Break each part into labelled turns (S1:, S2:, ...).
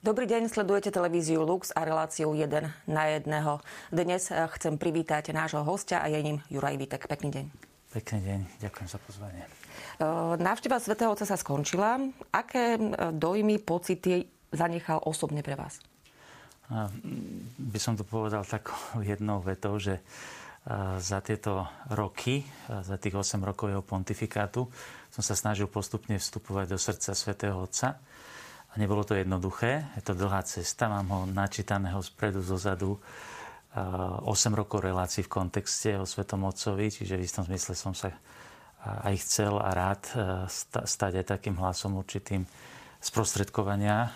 S1: Dobrý deň, sledujete televíziu Lux a reláciu 1 na jedného. Dnes eh, chcem privítať nášho hostia a je ním Juraj Vitek. Pekný deň.
S2: Pekný deň, ďakujem za pozvanie.
S1: Eh, návšteva Svetého Otca sa skončila. Aké eh, dojmy, pocity zanechal osobne pre vás?
S2: By som to povedal tak jednou vetou, že za tieto roky, za tých 8 rokov jeho pontifikátu, som sa snažil postupne vstupovať do srdca Svetého Otca a nebolo to jednoduché, je to dlhá cesta, mám ho načítaného spredu, zozadu. 8 rokov relácií v kontexte o Svetom Otcovi, čiže v istom zmysle som sa aj chcel a rád stať aj takým hlasom určitým sprostredkovania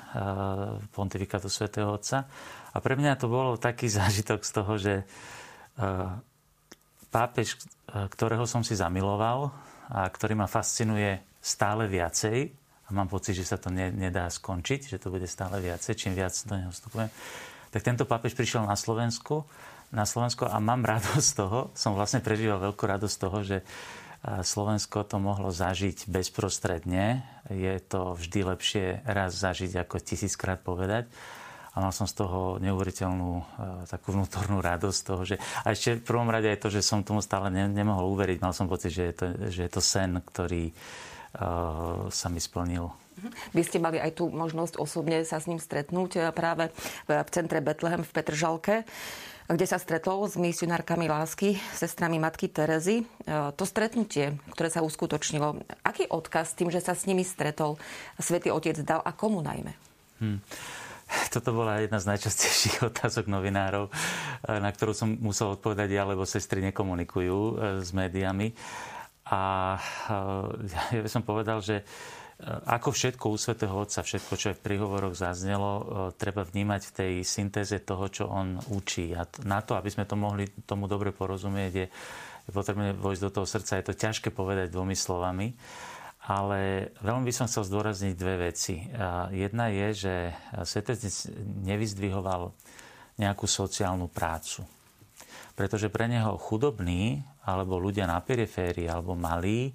S2: pontifikátu Svetého Otca. A pre mňa to bolo taký zážitok z toho, že pápež, ktorého som si zamiloval a ktorý ma fascinuje stále viacej, mám pocit, že sa to ne, nedá skončiť, že to bude stále viacej, čím viac do neho vstupujem, tak tento pápež prišiel na Slovensku, na Slovensko a mám radosť z toho, som vlastne prežíval veľkú radosť z toho, že Slovensko to mohlo zažiť bezprostredne. Je to vždy lepšie raz zažiť, ako tisíckrát povedať. A mal som z toho neuveriteľnú takú vnútornú radosť toho, že... A ešte v prvom rade aj to, že som tomu stále ne, nemohol uveriť. Mal som pocit, že je to, že je to sen, ktorý, sa mi splnil.
S1: Vy ste mali aj tú možnosť osobne sa s ním stretnúť e, práve v centre Betlehem v Petržalke kde sa stretol s misionárkami lásky, sestrami matky Terezy. E, to stretnutie, ktoré sa uskutočnilo, aký odkaz tým, že sa s nimi stretol svätý Otec dal a komu najmä? Hmm.
S2: Toto bola jedna z najčastejších otázok novinárov, na ktorú som musel odpovedať ja, lebo sestry nekomunikujú s médiami. A ja by som povedal, že e, ako všetko u Svetého Otca, všetko, čo aj v príhovoroch zaznelo, e, treba vnímať v tej syntéze toho, čo on učí. A na to, aby sme to mohli tomu dobre porozumieť, je potrebné vojsť do toho srdca. Je to ťažké povedať dvomi slovami, ale veľmi by som chcel zdôrazniť dve veci. Jedna je, že Svetec nevyzdvihoval nejakú sociálnu prácu. Pretože pre neho chudobní alebo ľudia na periférii, alebo malí.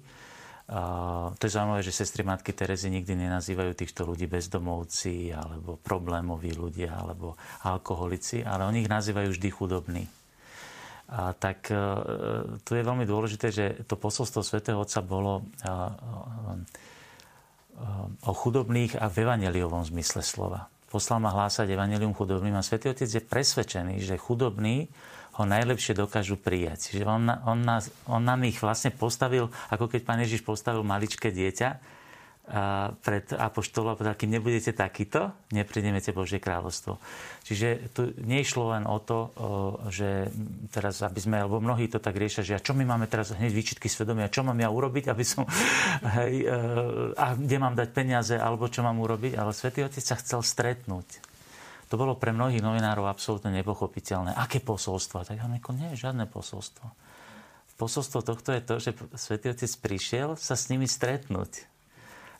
S2: To je zaujímavé, že sestry matky Terezy nikdy nenazývajú týchto ľudí bezdomovci, alebo problémoví ľudia, alebo alkoholici, ale oni ich nazývajú vždy chudobní. A tak uh, tu je veľmi dôležité, že to posolstvo svätého Otca bolo uh, o chudobných a v evangeliovom zmysle slova. Poslal ma hlásať evanelium chudobným a svätý Otec je presvedčený, že chudobní ho najlepšie dokážu prijať. Čiže on, on, nás, on nám ich vlastne postavil, ako keď pán Ježiš postavil maličké dieťa a pred apoštolom a povedal, kým nebudete takýto, neprídemete Božie kráľovstvo. Čiže tu nešlo len o to, že teraz, aby sme, alebo mnohí to tak riešia, že a čo my máme teraz hneď výčitky svedomia, čo mám ja urobiť, aby som, hej, e, a kde mám dať peniaze, alebo čo mám urobiť, ale Svetý Otec sa chcel stretnúť to bolo pre mnohých novinárov absolútne nepochopiteľné. Aké posolstvo? Tak on ako, nie, žiadne posolstvo. Posolstvo tohto je to, že Svetý Otec prišiel sa s nimi stretnúť.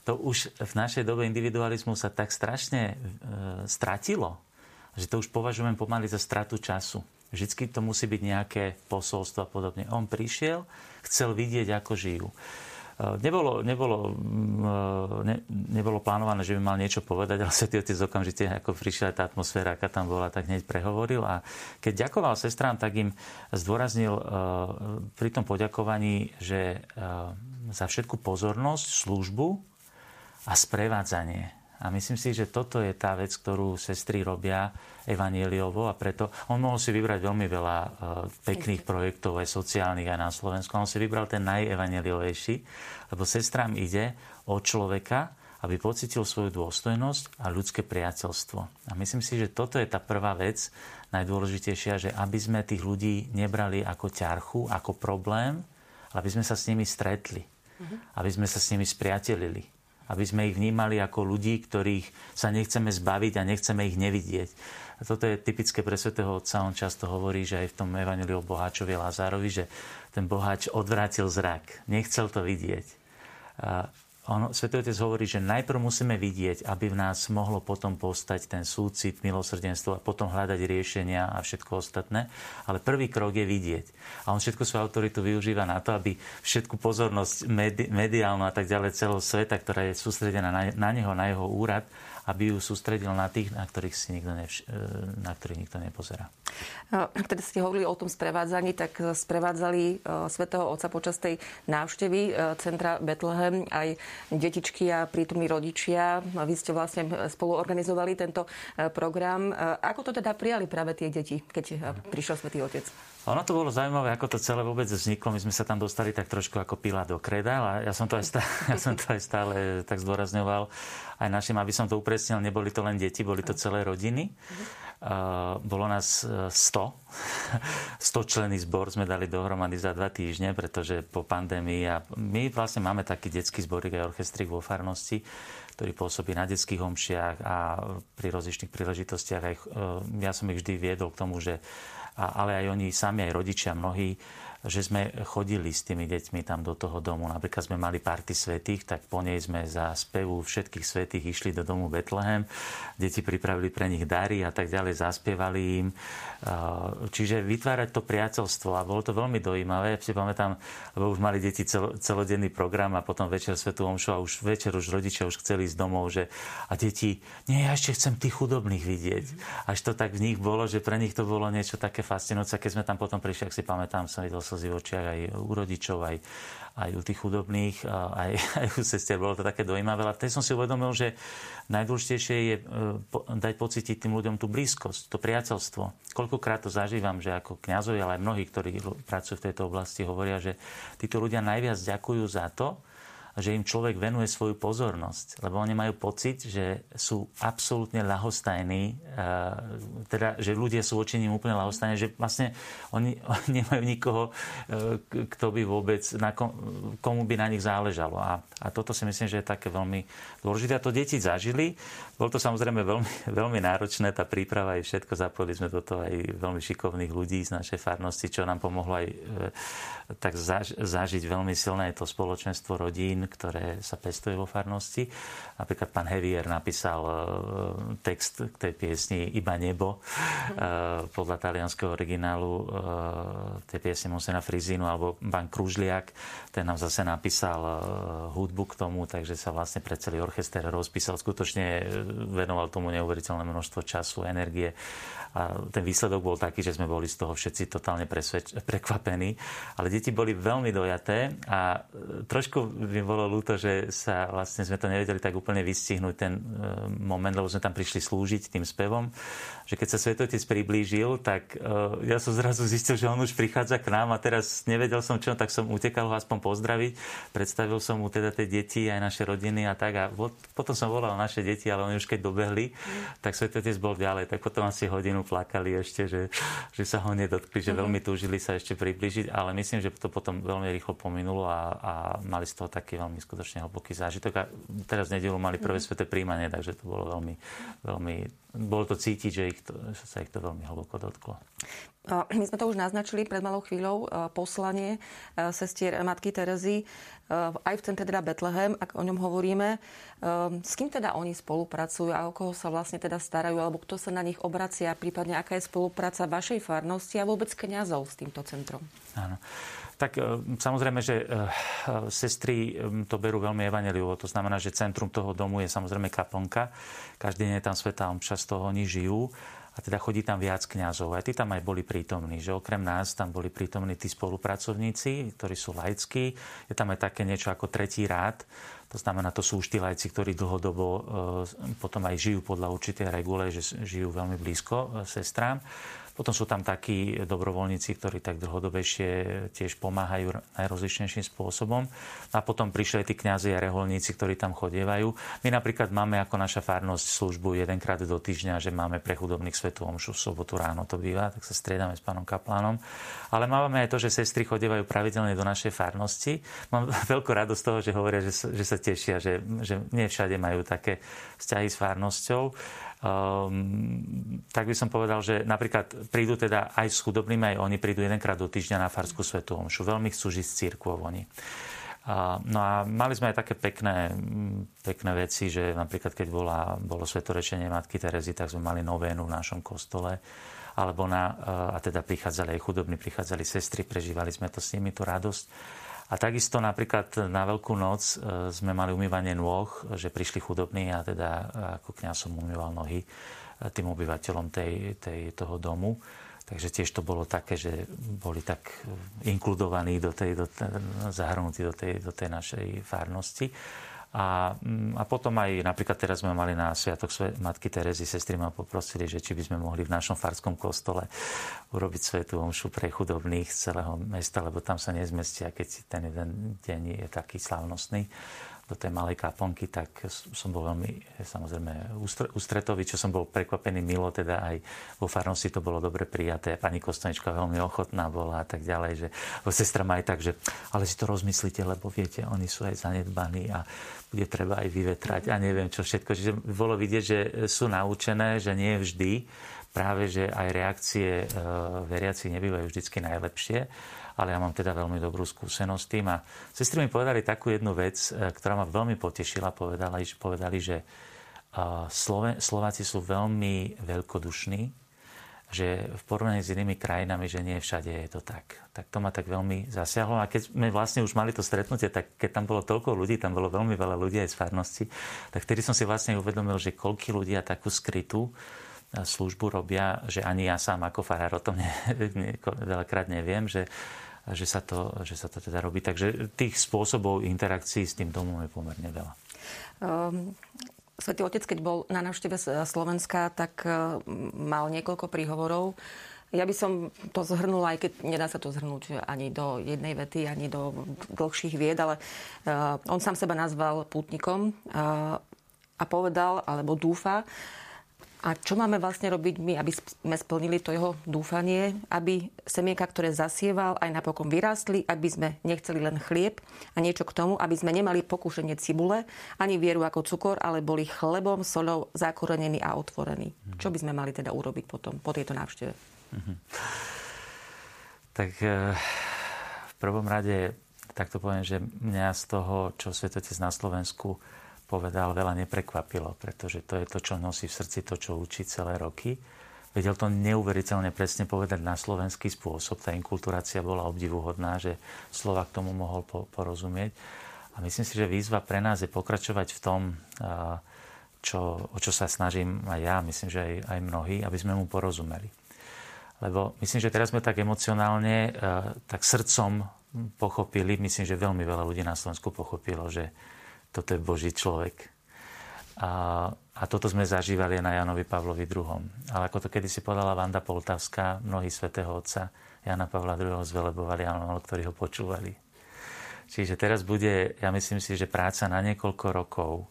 S2: To už v našej dobe individualizmu sa tak strašne e, stratilo, že to už považujem pomaly za stratu času. Vždycky to musí byť nejaké posolstvo a podobne. On prišiel, chcel vidieť, ako žijú. Nebolo, nebolo, mm, ne, nebolo plánované, že by mal niečo povedať, ale Svetý Otec okamžite, ako prišla tá atmosféra, aká tam bola, tak hneď prehovoril. A keď ďakoval sestrám, tak im zdôraznil uh, pri tom poďakovaní, že za všetku pozornosť, službu a sprevádzanie. A myslím si, že toto je tá vec, ktorú sestry robia evanieliovo a preto on mohol si vybrať veľmi veľa uh, pekných projektov aj sociálnych aj na Slovensku. On si vybral ten najevanieliovejší, lebo sestrám ide o človeka, aby pocitil svoju dôstojnosť a ľudské priateľstvo. A myslím si, že toto je tá prvá vec, najdôležitejšia, že aby sme tých ľudí nebrali ako ťarchu, ako problém, ale aby sme sa s nimi stretli. Mm-hmm. Aby sme sa s nimi spriatelili aby sme ich vnímali ako ľudí, ktorých sa nechceme zbaviť a nechceme ich nevidieť. A toto je typické pre svätého Otca. On často hovorí, že aj v tom Evangeliu o boháčovi Lázárovi, že ten boháč odvrátil zrak. Nechcel to vidieť. A on, Svetý Otec hovorí, že najprv musíme vidieť, aby v nás mohlo potom postať ten súcit, milosrdenstvo a potom hľadať riešenia a všetko ostatné. Ale prvý krok je vidieť. A on všetku svoju autoritu využíva na to, aby všetku pozornosť medi- mediálnu a tak ďalej celého sveta, ktorá je sústredená na, na neho, na jeho úrad, aby ju sústredil na tých, na ktorých, si nikto nevš- e, na ktorých nikto nepozerá.
S1: Ak teda ste hovorili o tom sprevádzaní, tak sprevádzali svätého Otca počas tej návštevy centra Betlehem aj detičky a prítomní rodičia. Vy ste vlastne spolu organizovali tento program. Ako to teda prijali práve tie deti, keď prišiel Svetý Otec?
S2: Ono to bolo zaujímavé, ako to celé vôbec vzniklo. My sme sa tam dostali tak trošku ako pila do kreda a ja som to aj stále, ja som to aj stále tak zdôrazňoval aj našim, aby som to upresnil, neboli to len deti, boli to celé rodiny. Uh, bolo nás 100. 100 členy zbor sme dali dohromady za dva týždne, pretože po pandémii a my vlastne máme taký detský zborík aj orchestrik vo farnosti, ktorý pôsobí na detských homšiach a pri rozličných príležitostiach. Aj, uh, ja som ich vždy viedol k tomu, že ale aj oni sami, aj rodičia mnohí že sme chodili s tými deťmi tam do toho domu. Napríklad sme mali party svetých, tak po nej sme za spevu všetkých svetých išli do domu Betlehem. Deti pripravili pre nich dary a tak ďalej, zaspievali im. Čiže vytvárať to priateľstvo a bolo to veľmi dojímavé. Ja si pamätám, lebo už mali deti celodenný program a potom večer Svetu Omšu a už večer už rodičia už chceli ísť domov, že a deti, nie, ja ešte chcem tých chudobných vidieť. Až to tak v nich bolo, že pre nich to bolo niečo také fascinujúce. Keď sme tam potom prišli, ak si pamätám, som videl slzy v očiach aj u rodičov, aj, aj u tých chudobných, aj, aj u sestier. Bolo to také dojímavé. A vtedy som si uvedomil, že najdôležitejšie je e, dať pocítiť tým ľuďom tú blízkosť, to priateľstvo. Koľkokrát to zažívam, že ako kňazovi, ale aj mnohí, ktorí pracujú v tejto oblasti, hovoria, že títo ľudia najviac ďakujú za to, že im človek venuje svoju pozornosť, lebo oni majú pocit, že sú absolútne lahostajní, teda, že ľudia sú voči ním úplne lahostajní, že vlastne oni, oni nemajú nikoho, e, kto by vôbec, na kom, komu by na nich záležalo. A, a toto si myslím, že je také veľmi dôležité. A to deti zažili. Bolo to samozrejme veľmi, veľmi náročné, tá príprava aj všetko. Zapojili sme do toho aj veľmi šikovných ľudí z našej farnosti, čo nám pomohlo aj e, tak zaž, zažiť veľmi silné to spoločenstvo rodín, ktoré sa pestuje vo farnosti. Napríklad pán Hevier napísal e, text k tej piesni Iba nebo e, podľa talianského originálu e, tej piesne Monsena Frizinu alebo pán Kružliak, ten nám zase napísal hudbu k tomu, takže sa vlastne pre celý orchester rozpísal. Skutočne venoval tomu neuveriteľné množstvo času, energie a ten výsledok bol taký, že sme boli z toho všetci totálne presvedč- prekvapení. Ale deti boli veľmi dojaté a trošku mi bolo ľúto, že sa vlastne sme to nevedeli tak úplne vystihnúť ten e, moment, lebo sme tam prišli slúžiť tým spevom, že keď sa Svetotec priblížil, tak e, ja som zrazu zistil, že on už prichádza k nám a teraz nevedel som čo, tak som utekal ho aspoň pozdraviť. Predstavil som mu teda tie deti, aj naše rodiny a tak. A potom som volal naše deti, ale oni už keď dobehli, tak Svetotec bol ďalej. Tak potom asi hodinu plakali ešte, že, že sa ho nedotkli, že mhm. veľmi túžili sa ešte približiť, ale myslím, že to potom veľmi rýchlo pominulo a, a mali z toho taký veľmi skutočne hlboký zážitok. A teraz v nedelu mali prvé mhm. sveté príjmanie, takže to bolo veľmi, veľmi bolo to cítiť, že, ich to, že sa ich to veľmi hlboko dotklo.
S1: My sme to už naznačili pred malou chvíľou, poslanie sestier Matky Terezy aj v centre teda Betlehem, ak o ňom hovoríme. S kým teda oni spolupracujú a o koho sa vlastne teda starajú, alebo kto sa na nich obracia, prípadne aká je spolupráca vašej farnosti a vôbec kňazov s týmto centrom?
S2: Áno. Tak samozrejme, že sestry to berú veľmi evaneliuvo. To znamená, že centrum toho domu je samozrejme kaplnka. Každý deň je tam svetá omša, z toho oni žijú a teda chodí tam viac kňazov. Aj tí tam aj boli prítomní, že okrem nás tam boli prítomní tí spolupracovníci, ktorí sú laickí. Je tam aj také niečo ako tretí rád, to znamená, to sú už tí lajci, ktorí dlhodobo e, potom aj žijú podľa určitej regule, že žijú veľmi blízko e, sestrám. Potom sú tam takí dobrovoľníci, ktorí tak dlhodobejšie tiež pomáhajú najrozličnejším spôsobom. A potom prišli tí kňazi a reholníci, ktorí tam chodievajú. My napríklad máme ako naša farnosť službu jedenkrát do týždňa, že máme pre chudobných svetú omšu v sobotu ráno to býva, tak sa striedame s pánom kaplánom. Ale máme aj to, že sestry chodievajú pravidelne do našej farnosti. Mám veľkú radosť z toho, že hovoria, že, že sa tešia, že, že nie všade majú také vzťahy s farnosťou. Um, tak by som povedal, že napríklad prídu teda aj s chudobnými, aj oni prídu jedenkrát do týždňa na Farskú svetu omšu. Veľmi chcú žiť s církvou oni. No a mali sme aj také pekné, pekné veci, že napríklad keď bola, bolo svetorečenie Matky Terezy, tak sme mali novénu v našom kostole alebo na, a teda prichádzali aj chudobní, prichádzali sestry, prežívali sme to s nimi, tú radosť. A takisto napríklad na Veľkú noc sme mali umývanie nôh, že prišli chudobní a teda ako kňaz som umýval nohy tým obyvateľom tej, tej, toho domu. Takže tiež to bolo také, že boli tak inkludovaní do tej, do, zahrnutí do tej, do tej našej farnosti. A, mm, a potom aj napríklad teraz sme mali na Sviatok Matky Terezy, sestry ma poprosili, že či by sme mohli v našom farskom kostole urobiť svetú omšu pre chudobných z celého mesta, lebo tam sa nezmestia, keď ten jeden deň je taký slavnostný do tej malej kaplnky, tak som bol veľmi samozrejme ústretový, čo som bol prekvapený milo, teda aj vo farnosti to bolo dobre prijaté. Pani Kostonička veľmi ochotná bola a tak ďalej, že sestra ma aj tak, že ale si to rozmyslíte, lebo viete, oni sú aj zanedbaní a bude treba aj vyvetrať a neviem čo všetko. Čiže bolo vidieť, že sú naučené, že nie vždy práve, že aj reakcie e, veriaci nebývajú vždy najlepšie ale ja mám teda veľmi dobrú skúsenosť s tým. A sestry mi povedali takú jednu vec, e, ktorá ma veľmi potešila. Povedali, povedali že e, Slováci sú veľmi veľkodušní, že v porovnaní s inými krajinami, že nie všade je to tak. Tak to ma tak veľmi zasiahlo. A keď sme vlastne už mali to stretnutie, tak keď tam bolo toľko ľudí, tam bolo veľmi veľa ľudí aj z farnosti, tak vtedy som si vlastne uvedomil, že koľky ľudia takú skrytú e, službu robia, že ani ja sám ako farár o tom ne, ne, veľakrát neviem, že že sa to, že sa to teda robí. Takže tých spôsobov interakcií s tým domom je pomerne veľa. Um...
S1: Svetý Otec, keď bol na návšteve Slovenska, tak e, mal niekoľko príhovorov. Ja by som to zhrnula, aj keď nedá sa to zhrnúť ani do jednej vety, ani do dlhších vied, ale e, on sám seba nazval pútnikom e, a povedal, alebo dúfa, a čo máme vlastne robiť my, aby sme splnili to jeho dúfanie, aby semienka, ktoré zasieval, aj napokon vyrástli, aby sme nechceli len chlieb a niečo k tomu, aby sme nemali pokúšenie cibule, ani vieru ako cukor, ale boli chlebom, solou zakorenení a otvorení. Mm-hmm. Čo by sme mali teda urobiť potom, po tejto návšteve? Mm-hmm.
S2: Tak eh, v prvom rade, tak to poviem, že mňa z toho, čo Svetotec na Slovensku povedal, veľa neprekvapilo, pretože to je to, čo nosí v srdci, to, čo učí celé roky. Vedel to neuveriteľne presne povedať na slovenský spôsob. Tá inkulturácia bola obdivuhodná, že slova k tomu mohol porozumieť. A myslím si, že výzva pre nás je pokračovať v tom, čo, o čo sa snažím aj ja, myslím, že aj, aj mnohí, aby sme mu porozumeli. Lebo myslím, že teraz sme tak emocionálne, tak srdcom pochopili, myslím, že veľmi veľa ľudí na Slovensku pochopilo, že toto je Boží človek. A, a toto sme zažívali na Janovi Pavlovi II. Ale ako to kedysi povedala Vanda Poltavská, mnohí svätého Otca Jana Pavla II. zvelebovali a málo ktorí ho počúvali. Čiže teraz bude, ja myslím si, že práca na niekoľko rokov,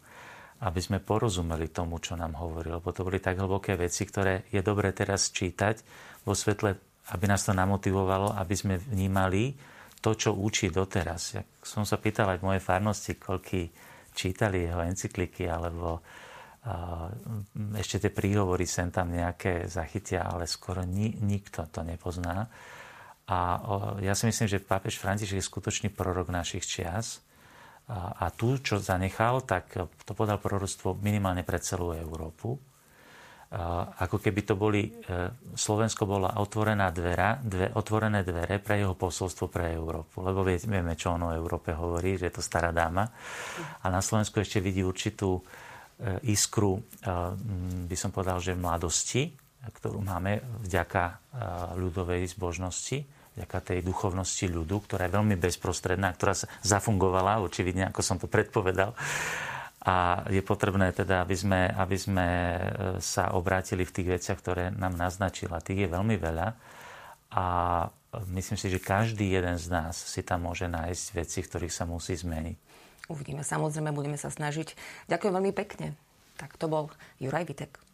S2: aby sme porozumeli tomu, čo nám hovoril. Lebo to boli tak hlboké veci, ktoré je dobré teraz čítať vo svetle, aby nás to namotivovalo, aby sme vnímali to, čo učí doteraz. Jak som sa pýtal aj v mojej farnosti, koľký čítali jeho encykliky alebo ešte tie príhovory sem tam nejaké zachytia, ale skoro ni, nikto to nepozná. A ja si myslím, že pápež František je skutočný prorok našich čias. A, tu, čo zanechal, tak to podal proroctvo minimálne pre celú Európu ako keby to boli, e, Slovensko bola otvorená dvera, dve, otvorené dvere pre jeho posolstvo pre Európu. Lebo vieme, čo on o Európe hovorí, že je to stará dáma. A na Slovensku ešte vidí určitú e, iskru, e, by som povedal, že mladosti, ktorú máme vďaka ľudovej zbožnosti, vďaka tej duchovnosti ľudu, ktorá je veľmi bezprostredná, ktorá zafungovala, očividne, ako som to predpovedal a je potrebné teda, aby sme, aby sme e, sa obrátili v tých veciach, ktoré nám naznačila. Tých je veľmi veľa a myslím si, že každý jeden z nás si tam môže nájsť veci, ktorých sa musí zmeniť.
S1: Uvidíme, samozrejme, budeme sa snažiť. Ďakujem veľmi pekne. Tak to bol Juraj Vitek.